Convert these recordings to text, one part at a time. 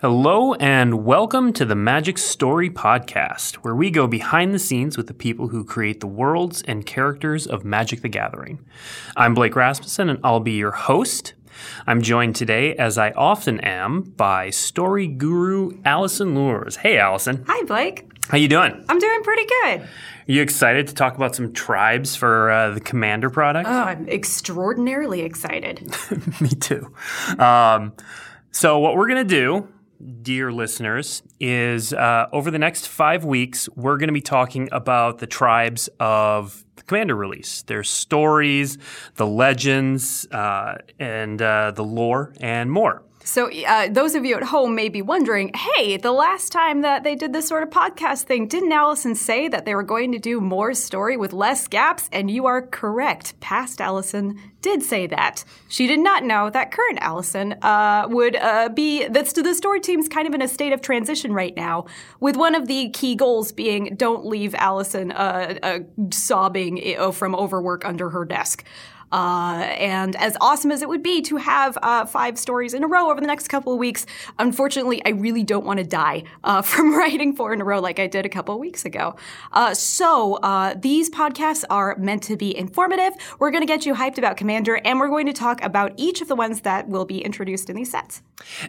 Hello, and welcome to the Magic Story Podcast, where we go behind the scenes with the people who create the worlds and characters of Magic the Gathering. I'm Blake Rasmussen, and I'll be your host. I'm joined today, as I often am, by story guru Alison Luhrs. Hey, Alison. Hi, Blake. How you doing? I'm doing pretty good. Are you excited to talk about some tribes for uh, the Commander product? Oh, I'm extraordinarily excited. Me too. Um, so, what we're going to do dear listeners, is uh, over the next five weeks, we're going to be talking about the tribes of the Commander release, their stories, the legends, uh, and uh, the lore, and more. So, uh, those of you at home may be wondering hey, the last time that they did this sort of podcast thing, didn't Alison say that they were going to do more story with less gaps? And you are correct. Past Alison did say that. She did not know that current Alison uh, would uh, be, that's the story team's kind of in a state of transition right now, with one of the key goals being don't leave Alison uh, uh, sobbing uh, from overwork under her desk. Uh, and as awesome as it would be to have uh, five stories in a row over the next couple of weeks, unfortunately, I really don't want to die uh, from writing four in a row like I did a couple of weeks ago. Uh, so uh, these podcasts are meant to be informative. We're going to get you hyped about Commander, and we're going to talk about each of the ones that will be introduced in these sets.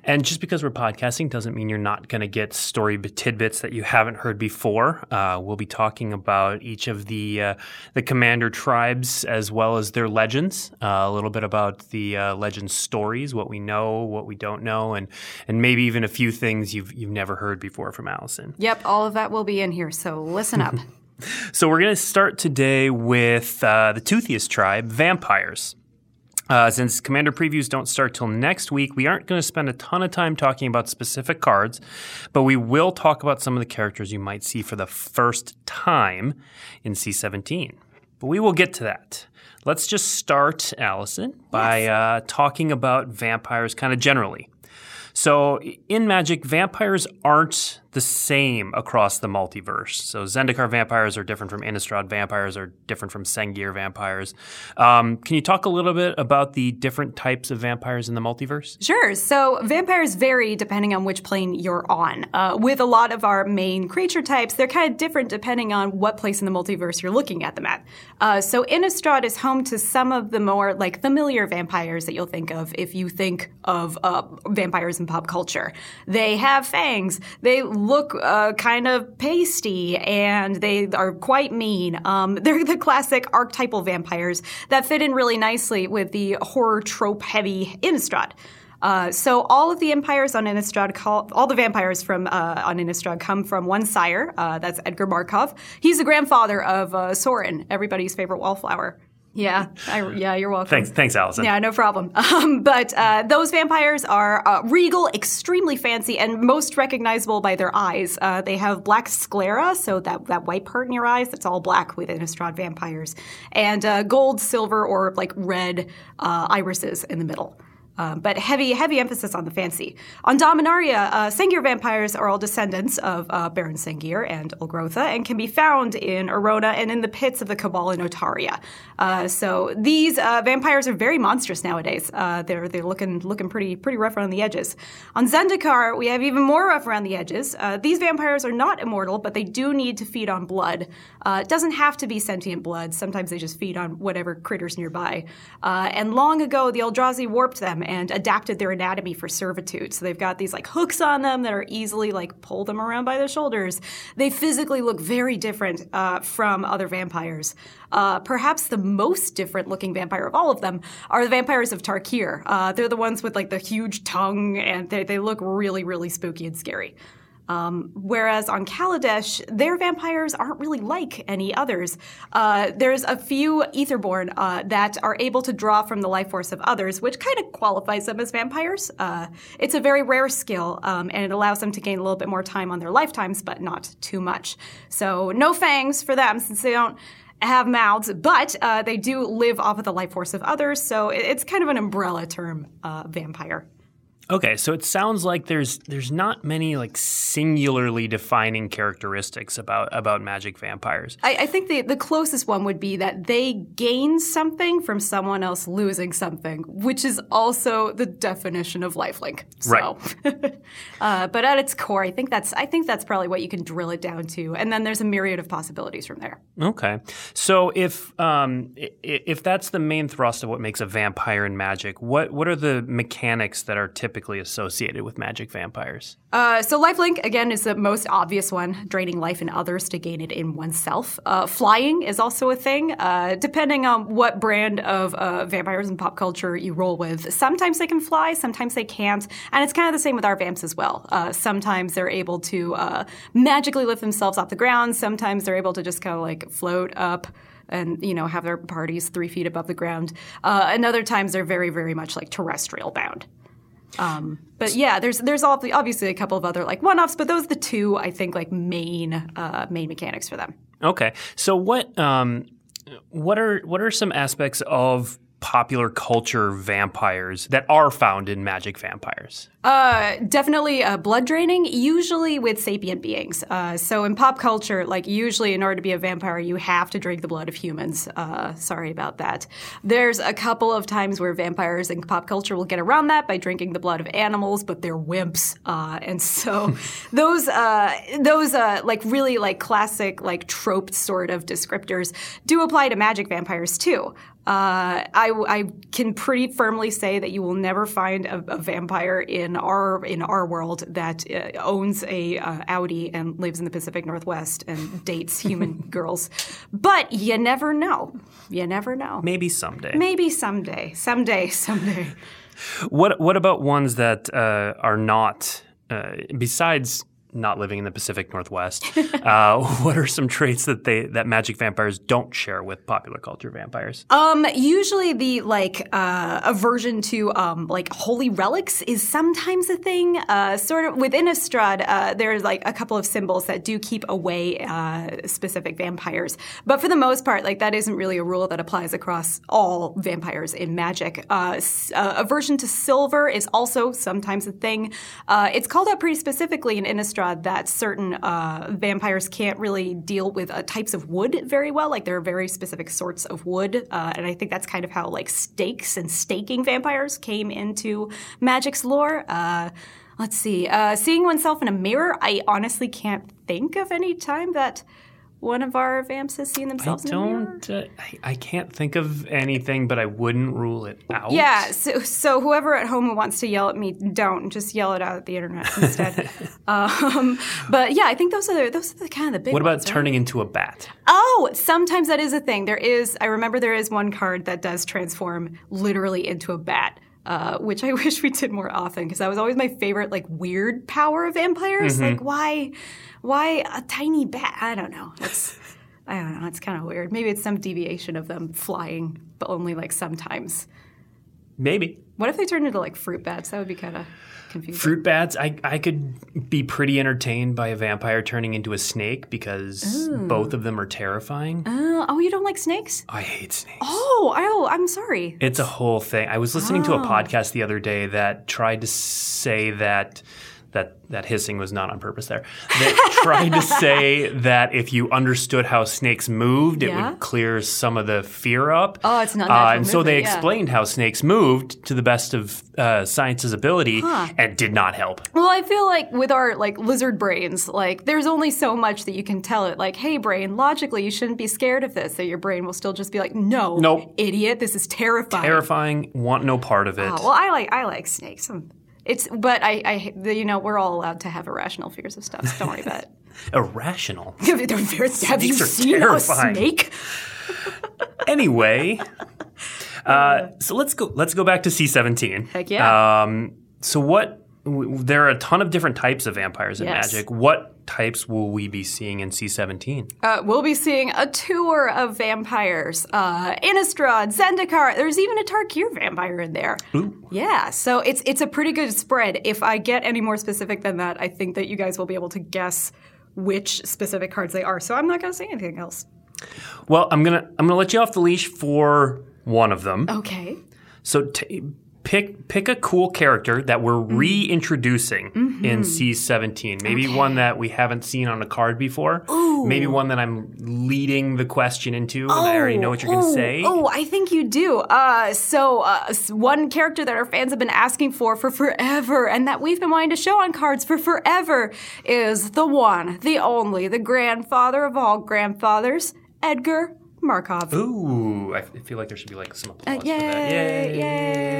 And just because we're podcasting doesn't mean you're not going to get story tidbits that you haven't heard before. Uh, we'll be talking about each of the the Commander tribes as well as their legends legends, uh, a little bit about the uh, legend stories, what we know, what we don't know, and and maybe even a few things you've you've never heard before from Alison. Yep, all of that will be in here. So listen up. so we're going to start today with uh, the Toothiest tribe, vampires. Uh, since commander previews don't start till next week, we aren't going to spend a ton of time talking about specific cards, but we will talk about some of the characters you might see for the first time in C17. But we will get to that. Let's just start, Alison, by yes. uh, talking about vampires kind of generally. So, in Magic, vampires aren't the same across the multiverse. So Zendikar vampires are different from Innistrad vampires, are different from Sengir vampires. Um, can you talk a little bit about the different types of vampires in the multiverse? Sure. So vampires vary depending on which plane you're on. Uh, with a lot of our main creature types, they're kind of different depending on what place in the multiverse you're looking at them at. Uh, so Innistrad is home to some of the more like familiar vampires that you'll think of if you think of uh, vampires in pop culture. They have fangs. They look uh, kind of pasty and they are quite mean. Um, they're the classic archetypal vampires that fit in really nicely with the horror trope heavy Innistrad. Uh, so all of the empires on Innistrad, call, all the vampires from uh, on Innistrad come from one sire. Uh, that's Edgar Markov. He's the grandfather of uh, Sorin, everybody's favorite wallflower. Yeah, I, yeah, you're welcome. Thanks, thanks, Alison. Yeah, no problem. Um, but uh, those vampires are uh, regal, extremely fancy, and most recognizable by their eyes. Uh, they have black sclera, so that, that white part in your eyes that's all black with Innistrad vampires, and uh, gold, silver, or like red uh, irises in the middle. Um, but heavy, heavy emphasis on the fancy. On Dominaria, uh, Sengir vampires are all descendants of uh, Baron Sengir and Ulgrotha and can be found in Arona and in the pits of the Cabal in Otaria. Uh, so these uh, vampires are very monstrous nowadays. Uh, they're they're looking looking pretty pretty rough around the edges. On Zendikar, we have even more rough around the edges. Uh, these vampires are not immortal, but they do need to feed on blood. it doesn't have to be sentient blood. Sometimes they just feed on whatever critters nearby. and long ago, the Eldrazi warped them and adapted their anatomy for servitude. So they've got these like hooks on them that are easily like pull them around by the shoulders. They physically look very different uh, from other vampires. Uh, perhaps the most different looking vampire of all of them are the vampires of Tarkir. Uh, they're the ones with like the huge tongue and they, they look really, really spooky and scary. Um, whereas on Kaladesh, their vampires aren't really like any others. Uh, there's a few Aetherborn uh, that are able to draw from the life force of others, which kind of qualifies them as vampires. Uh, it's a very rare skill, um, and it allows them to gain a little bit more time on their lifetimes, but not too much. So no fangs for them since they don't have mouths, but uh, they do live off of the life force of others. So it's kind of an umbrella term, uh, vampire. Okay, so it sounds like there's there's not many like singularly defining characteristics about about magic vampires. I, I, think the the closest one would be that they gain something from someone else losing something, which is also the definition of lifelink. So. Right. Uh, but at its core, I think that's I think that's probably what you can drill it down to, and then there's a myriad of possibilities from there. Okay, so if um, if that's the main thrust of what makes a vampire in Magic, what what are the mechanics that are typically associated with Magic vampires? Uh, so lifelink again is the most obvious one, draining life in others to gain it in oneself. Uh, flying is also a thing, uh, depending on what brand of uh, vampires in pop culture you roll with. Sometimes they can fly, sometimes they can't, and it's kind of the same with our vamps as well. Uh, sometimes they're able to uh, magically lift themselves off the ground. Sometimes they're able to just kind of like float up and you know have their parties three feet above the ground. and other times they're very, very much like terrestrial bound. Um, but yeah, there's there's obviously a couple of other like one-offs, but those are the two I think like main uh, main mechanics for them. Okay, so what um, what are what are some aspects of popular culture vampires that are found in magic vampires? Uh, definitely uh, blood draining, usually with sapient beings. Uh, so in pop culture, like usually in order to be a vampire, you have to drink the blood of humans. Uh, sorry about that. There's a couple of times where vampires in pop culture will get around that by drinking the blood of animals, but they're wimps. Uh, and so those, uh, those like really like classic, like trope sort of descriptors do apply to magic vampires too. Uh, I, I, can pretty firmly say that you will never find a, a vampire in our in our world that uh, owns a uh, Audi and lives in the Pacific Northwest and dates human girls. But you never know. You never know. Maybe someday. Maybe someday. Someday. Someday. What What about ones that uh, are not? Uh, besides not living in the Pacific Northwest. uh, what are some traits that they that magic vampires don't share with popular culture vampires? Um, usually the like uh, aversion to um, like holy relics is sometimes a thing. Uh, sort of within Innistrad, uh, there's like a couple of symbols that do keep away uh, specific vampires, but for the most part, like that isn't really a rule that applies across all vampires in Magic. Uh, aversion to silver is also sometimes a thing. it's called out pretty specifically in Innistrad that certain uh, vampires can't really deal with uh, types of wood very well. Like there are very specific sorts of wood, uh, and I think that's kind of how like stakes and staking vampires came into Magic's lore. Uh, let's see. Uh, seeing oneself in a mirror, I honestly can't think of any time that one of our vamps has seen themselves I don't, uh, I, I, can't think of anything, but I wouldn't rule it out. Yeah. So, so whoever at home wants to yell at me, don't just yell it out at the internet instead. um, but yeah, I think those are the, those are the kind of the big. What about ones, turning right? into a bat? Oh, sometimes that is a thing. There is. I remember there is one card that does transform literally into a bat. Uh, which I wish we did more often because that was always my favorite, like weird power of vampires. Mm-hmm. Like why, why a tiny bat? I don't know. It's I don't know. It's kind of weird. Maybe it's some deviation of them flying, but only like sometimes. Maybe. What if they turned into like fruit bats? That would be kind of confusing. Fruit bats. I I could be pretty entertained by a vampire turning into a snake because Ooh. both of them are terrifying. Uh, oh, you don't like snakes? I hate snakes. Oh, oh, I'm sorry. It's a whole thing. I was listening oh. to a podcast the other day that tried to say that that that hissing was not on purpose there. They tried to say that if you understood how snakes moved, it yeah. would clear some of the fear up. Oh, it's not. Uh, and so they explained yeah. how snakes moved to the best of uh, science's ability, huh. and did not help. Well, I feel like with our like lizard brains, like there's only so much that you can tell it. Like, hey, brain, logically, you shouldn't be scared of this. That your brain will still just be like, no, nope, idiot, this is terrifying. Terrifying. Want no part of it. Oh, well, I like I like snakes. I'm, it's but I, I you know we're all allowed to have irrational fears of stuff. So don't worry about it. irrational. Have you seen terrifying. a snake? anyway, uh, so let's go. Let's go back to C seventeen. Heck yeah. Um, so what? W- there are a ton of different types of vampires in yes. Magic. What types will we be seeing in C17? Uh, we'll be seeing a tour of vampires. Uh, Innistrad, Zendikar, there's even a Tarkir vampire in there. Ooh. Yeah, so it's it's a pretty good spread. If I get any more specific than that, I think that you guys will be able to guess which specific cards they are. So I'm not going to say anything else. Well, I'm gonna I'm gonna let you off the leash for one of them. Okay. So t- pick pick a cool character that we're Mm. reintroducing Mm-hmm. in C17. Maybe one that we haven't seen on a card before. Maybe one that I'm leading the question into and I already know what you're going to oh, say. Oh, I think you do. Uh, so, uh, one character that our fans have been asking for for forever and that we've been wanting to show on cards for forever is the one, the only, the grandfather of all grandfathers, Edgar Markov. Ooh, I feel like there should be like some applause Uh, yay, for that. Yay, yay,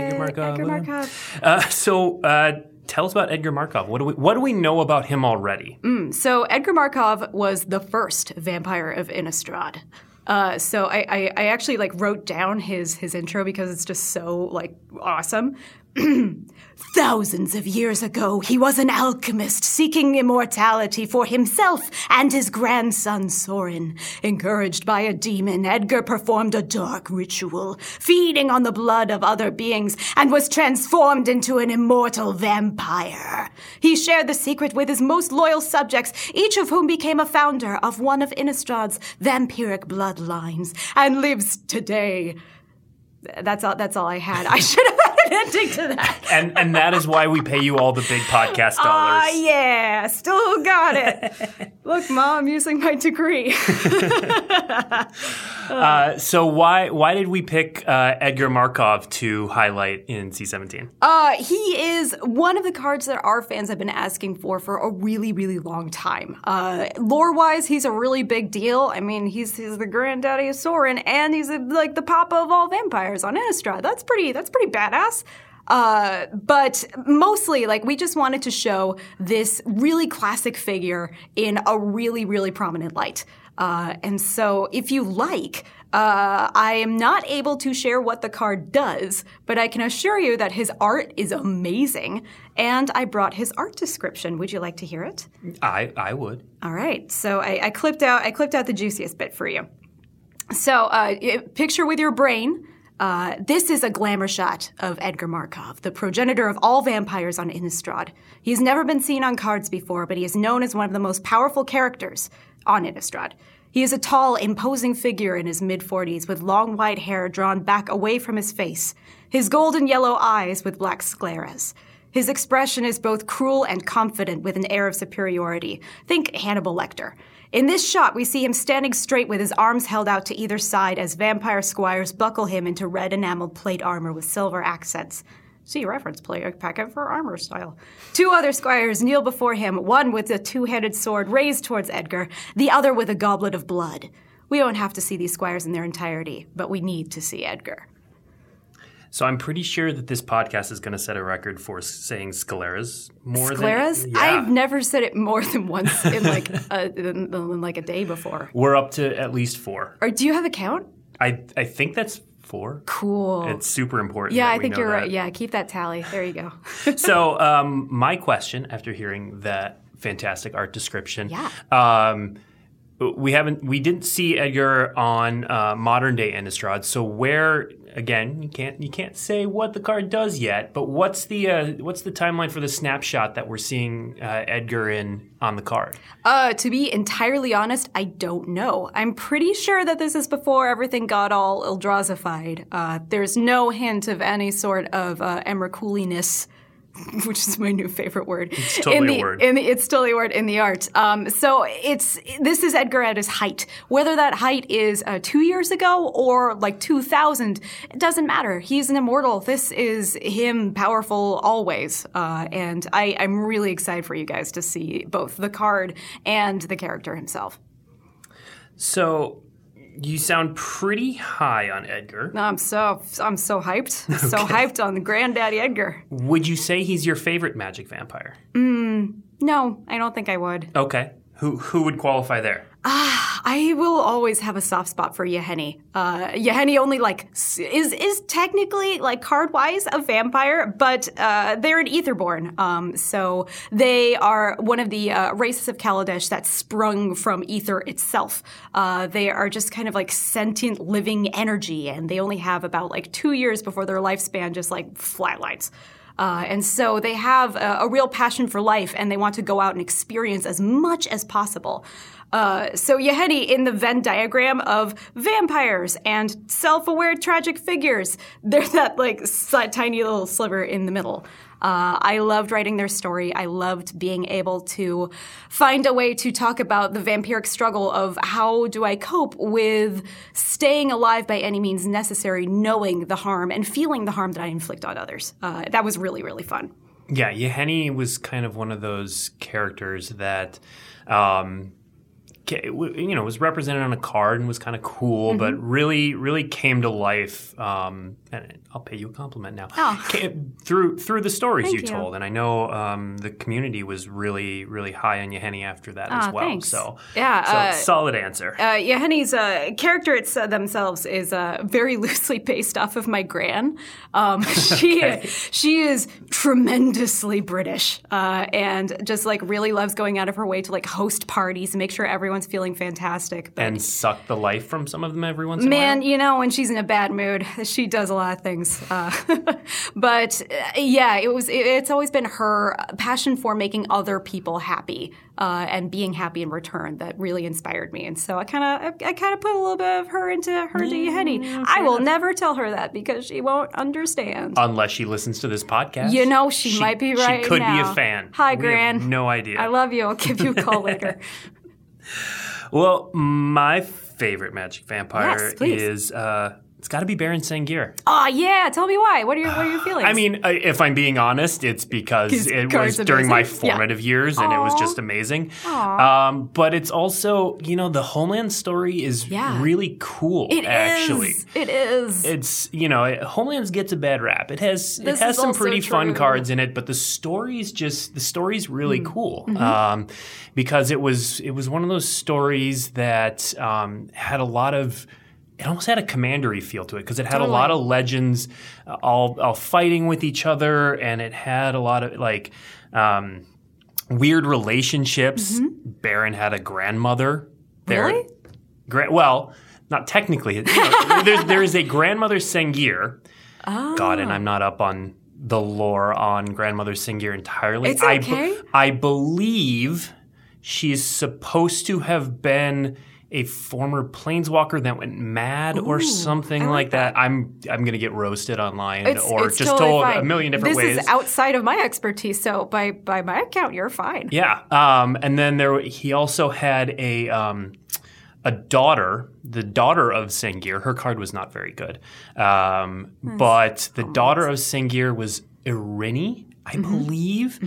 Edgar Markov. Edgar Markov. Uh, so, uh, tell us about Edgar Markov. What do we what do we know about him already? So Edgar Markov was the first vampire of Innistrad. Uh, so I, I, I actually like wrote down his his intro because it's just so like awesome. Thousands of years ago, he was an alchemist seeking immortality for himself and his grandson Sorin. Encouraged by a demon, Edgar performed a dark ritual, feeding on the blood of other beings, and was transformed into an immortal vampire. He shared the secret with his most loyal subjects, each of whom became a founder of one of Innistrad's vampiric bloodlines, and lives today. That's all. That's all I had. I should have ending to that. And and that is why we pay you all the big podcast dollars. Ah, yeah, still got it. Look, mom, I'm using my degree. Uh, so why why did we pick uh, Edgar Markov to highlight in C17? Uh, he is one of the cards that our fans have been asking for for a really, really long time. Uh, lore-wise, he's a really big deal. I mean, he's he's the granddaddy of Sorin, and he's uh like the papa of all vampires on Innistrad. That's pretty. That's pretty badass. Uh, but mostly, like, we just wanted to show this really classic figure in a really, really prominent light. Uh, and so, if you like, uh, I am not able to share what the card does, but I can assure you that his art is amazing. And I brought his art description. Would you like to hear it? I I would. All right. So I, I clipped out I clipped out the juiciest bit for you. So uh, picture with your brain. Uh, this is a glamour shot of Edgar Markov, the progenitor of all vampires on Innistrad. He has never been seen on cards before, but he is known as one of the most powerful characters on Innistrad. He is a tall, imposing figure in his mid 40s with long white hair drawn back away from his face, his golden yellow eyes with black scleras. His expression is both cruel and confident with an air of superiority. Think Hannibal Lecter. In this shot, we see him standing straight with his arms held out to either side as vampire squires buckle him into red enameled plate armor with silver accents. See reference play packet for armor style. Two other squires kneel before him, one with a two handed sword raised towards Edgar, the other with a goblet of blood. We don't have to see these squires in their entirety, but we need to see Edgar. So I'm pretty sure that this podcast is going to set a record for saying scleras more Scleras? than yeah. I've never said it more than once in like a, in, in like a day before. We're up to at least four. Or do you have a count? I I think that's four. Cool. It's super important. yeah, I think you're that. right. Yeah, keep that tally. There you go. so um, my question after hearing that fantastic art description Yeah. um, we haven't we didn't see edgar on uh, modern day innistrad so where again you can't you can't say what the card does yet but what's the uh, what's the timeline for the snapshot that we're seeing uh, edgar in on the card Uh, to be entirely honest, I don't know. I'm pretty sure that this is before everything got all Eldrazified. Uh, there's no hint of any sort of uh, Emrakuliness, which is my new favorite word. It's totally in a the, word. In the, it's totally a word in the art. Um, so it's this is Edgar at his height. Whether that height is uh, two years ago or like 2000, it doesn't matter. He's an immortal. This is him, powerful always. Uh, and I, I'm really excited for you guys to see both the card and the character himself. so you sound pretty high on edgar I'm so I'm so hyped. So hyped on Granddaddy Edgar. would you say he's your favorite magic vampire mm, No, I don't think I would. okay who who would qualify there ah, I will always have a soft spot for Yahenni. Uh, Yahenni only like is is technically like card wise a vampire, but uh, they're an Aetherborn. Um, so they are one of the uh, races of Kaladesh that sprung from Aether itself. Uh, they are just kind of like sentient living energy, and they only have about like two years before their lifespan just like flatlines. Uh, and so they have a, a real passion for life and they want to go out and experience as much as possible. Uh, so Yahenni in the Venn diagram of vampires and self-aware tragic figures, they're that like tiny little sliver in the middle. Uh, I loved writing their story. I loved being able to find a way to talk about the vampiric struggle of how do I cope with staying alive by any means necessary, knowing the harm and feeling the harm that I inflict on others. Uh, that was really, really fun. Yeah, Yahenni was kind of one of those characters that, um, you know, was represented on a card and was kind of cool, but Mm-hmm. really, really came to life. Um, and I'll pay you a compliment now. Oh. Through through the stories you, you. told, and I know um, the community was really, really high on Yahenni after that Ah, as well. thanks. So, Yeah, so uh, solid answer. Uh, Yahenni's uh, character it's, uh, themselves is uh, very loosely based off of my gran. Um, she she is tremendously British uh, and just like really loves going out of her way to like host parties and make sure everyone's feeling fantastic. But and suck the life from some of them every once in a Man, while. you know, when she's in a bad mood, she does a lot of things. Uh, but uh, yeah, it was. It, it's always been her passion for making other people happy uh, and being happy in return that really inspired me. And so I kind of, I, I kind of put a little bit of her into her to Yahenni. I will never tell her that because she won't understand. Unless she listens to this podcast. you know, she, might be right She could now. be a fan. Hi, We have Gran. no idea. I love you. I'll give you a call later. Well, my favorite magic vampire Yes, is uh, it's got to be Baron Sengir. Oh yeah, tell me why. What are your What are your feelings? I mean, uh, if I'm being honest, it's because it was during my amazing. Yeah. formative years and it was just amazing. Um, but it's also, you know, the Homeland story is Yeah. really cool. it is. actually, It is. it's you know, it, Homelands gets a bad rap. It has This it has some pretty fun true. Hmm. cards in it, but the story's just the story's really cool um, because it was it was one of those stories that um, had a lot of. It almost had a commandery feel to it because it had a lot of legends uh, all all fighting with each other, and it had a lot of like. Um, Weird relationships. Baron had a grandmother. There, Mm-hmm. Really? Gra- well, not technically. You know, there's, there is a grandmother Sengir. Oh. God, and I'm not up on the lore on grandmother Sengir entirely. It's I, be- okay. I believe she's supposed to have been a former planeswalker that went mad or something like, like that. I'm I'm gonna get roasted online It's, or it's just totally told fine. a million different this ways. is outside of my expertise, so by by my account, you're fine. Yeah, um, and then there he also had a um, a daughter, the daughter of Sengir. Her card was not very good, um, but the daughter of Sengir was Irini, I Mm-hmm. believe,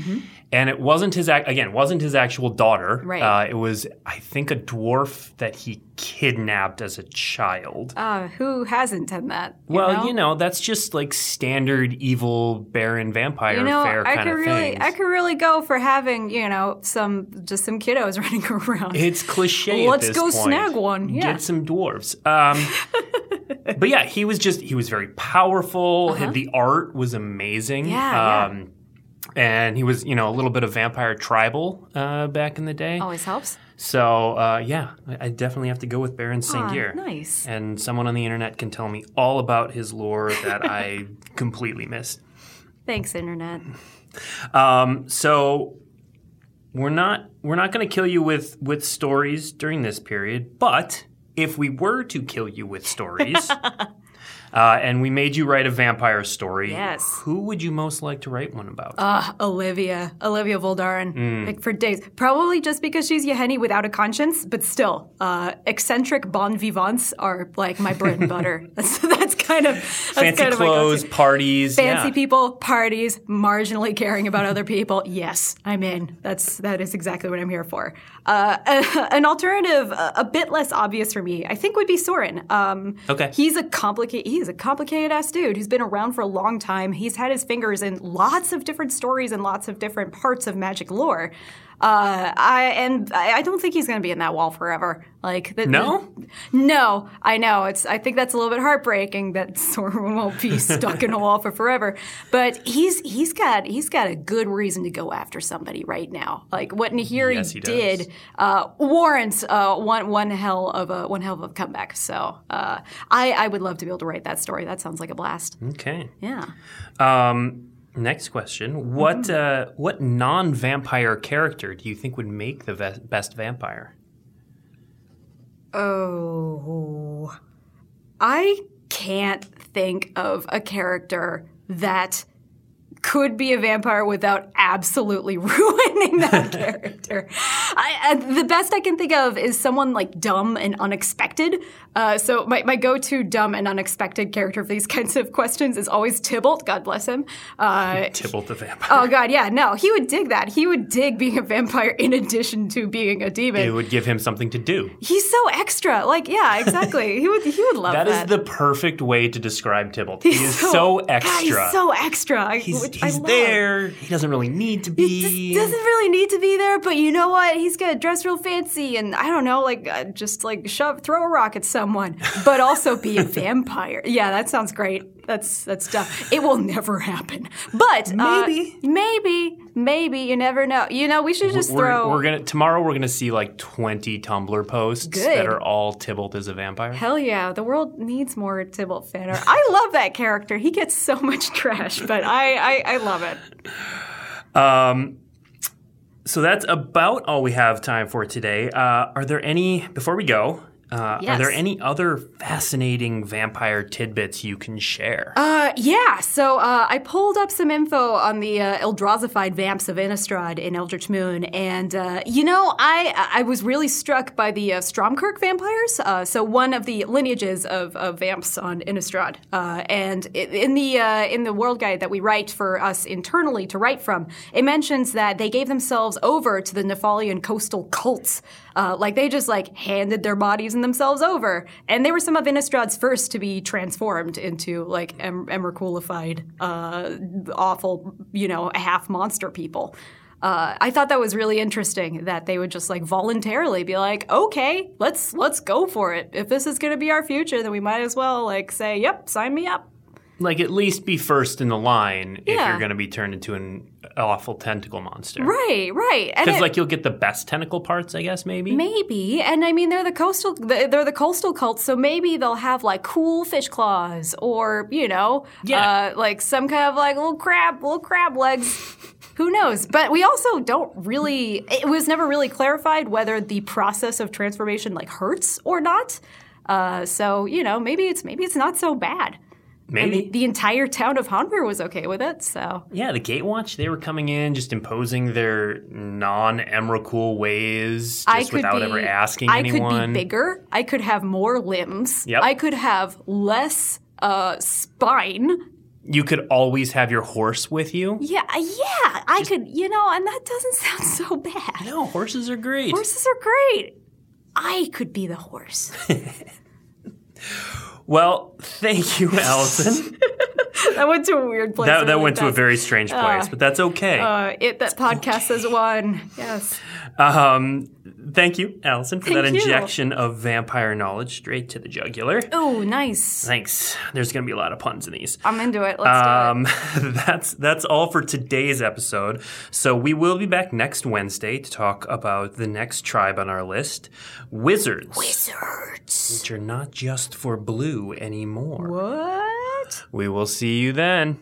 and it wasn't his ac- again wasn't his actual daughter. Right. Uh, it was I think a dwarf that he kidnapped as a child. Uh, who hasn't done that? you well, know? you know that's just like standard evil baron vampire You know, I kind could of really, things. I could really go for having, you know, some just some kiddos running around. It's cliche. Let's at this go point. snag one, yeah. Get some dwarves. Um, but yeah, he was just he was very powerful. The art was amazing. Uh-huh. Yeah, yeah. And he was, you know, a little bit of vampire tribal uh, back in the day. Always helps. So uh, yeah, I, I definitely have to go with Baron Sengir. nice. And someone on the internet can tell me all about his lore that I completely missed. Thanks, internet. Um, so we're not we're not going to kill you with with stories during this period, but if we were to kill you with stories, uh, and we made you write a vampire story, Yes. who would you most like to write one about? Uh, Olivia, Olivia Voldaren, Mm. like for days. Probably just because she's Yahenni without a conscience, but still, uh, eccentric bon vivants are like my bread and butter. That's that's kind of that's Fancy kind of clothes, parties, Fancy yeah. people, parties, marginally caring about other people. Yes, I'm in. That's that is exactly what I'm here for. Uh, an alternative, a, a bit less obvious for me, I think, would be Sorin. Um, Okay. he's a complicated. He's a complicated ass dude who's been around for a long time. He's had his fingers in lots of different stories and lots of different parts of magic lore. Uh, I and I I don't think he's going to be in that wall forever. Like the, No? the- no, I know. It's. I think that's a little bit heartbreaking that Sorin won't be stuck in a wall for forever. But he's he's got he's got a good reason to go after somebody right now. Like what Nahiri Yes, did uh, warrants uh, one one hell of a one hell of a comeback. So uh, I I would love to be able to write that story. That sounds like a blast. Okay. Yeah. Um, Next question: What uh, what non vampire character do you think would make the ve- best vampire? Oh, I can't think of a character that could be a vampire without absolutely ruining that character. I, the best I can think of is someone like dumb and unexpected. Uh, so my, my go-to dumb and unexpected character for these kinds of questions is always Tibalt. God bless him. Uh, Tibalt the vampire. oh God, yeah, no, he would dig that. He would dig being a vampire in addition to being a demon. it would give him something to do. He's so extra. Like, yeah, exactly. he would he would love that. That is the perfect way to describe Tibalt. He is so, God, extra. he's so extra. He's, he's there. He doesn't really need to be. He just doesn't really need to be there, but you know what? He's gonna dress real fancy and I don't know, like uh, just like shove, throw a rock at someone, but also be a vampire. Yeah, that sounds great. That's that's tough. It will never happen, but uh, Maybe. maybe, maybe you never know. You know, we should just we're, throw. we're gonna tomorrow. We're gonna see like twenty Tumblr posts Good. that are all Tibalt as a vampire. Hell yeah, the world needs more Tibalt fan art. I love that character. He gets so much trash, but I, I, I love it. Um, so that's about all we have time for today. Uh, are there any before we go? Uh, Are there any other fascinating vampire tidbits you can share? Uh, yeah, so uh, I pulled up some info on the uh, Eldrazified vamps of Innistrad in Eldritch Moon, and uh, you know, I I was really struck by the uh, Stromkirk vampires. Uh, so one of the lineages of, of vamps on Innistrad, uh, and in the uh, in the world guide that we write for us internally to write from, it mentions that they gave themselves over to the Nephalian coastal cults. Uh, like they just like handed their bodies and themselves over, and they were some of Innistrad's first to be transformed into like em- Emrakulified, uh, awful, you know, half monster people. Uh, I thought that was really interesting that they would just like voluntarily be like, okay, let's let's go for it. If this is going to be our future, then we might as well like say, yep, sign me up. Like at least be first in the line if you're going to be turned into an awful tentacle monster. Right, right. Because like you'll get the best tentacle parts, I guess maybe. Maybe, and I mean they're the coastal they're the coastal cults, so maybe they'll have like cool fish claws, or you know, Yeah. uh, like some kind of like little crab, little crab legs. Who knows? But we also don't really. It was never really clarified whether the process of transformation like hurts or not. Uh, so you know, maybe it's maybe it's not so bad. Maybe. The, the entire town of Hanweir was okay with it. So Yeah, the Gatewatch, they were coming in just imposing their non Emrakul ways just I could without be, ever asking I anyone. could be bigger. I could have more limbs. Yep. I could have less uh, spine. You could always have your horse with you. Yeah, yeah. I could, you know, and that doesn't sound so bad. No, horses are great. Horses are great. I could be the horse. Well, thank you, Alison. that went to a weird place. that that really went to a very strange place, but that's okay. Uh, it that podcast has won. Yes. Um, thank you, Alison, for that Thank you. injection of vampire knowledge straight to the jugular. Oh, nice. Thanks. There's going to be a lot of puns in these. I'm into it. Let's Um, that's that's all for today's episode. So we will be back next Wednesday to talk about the next tribe on our list, wizards, Wizards. which are not just for blue anymore. What? We will see you then.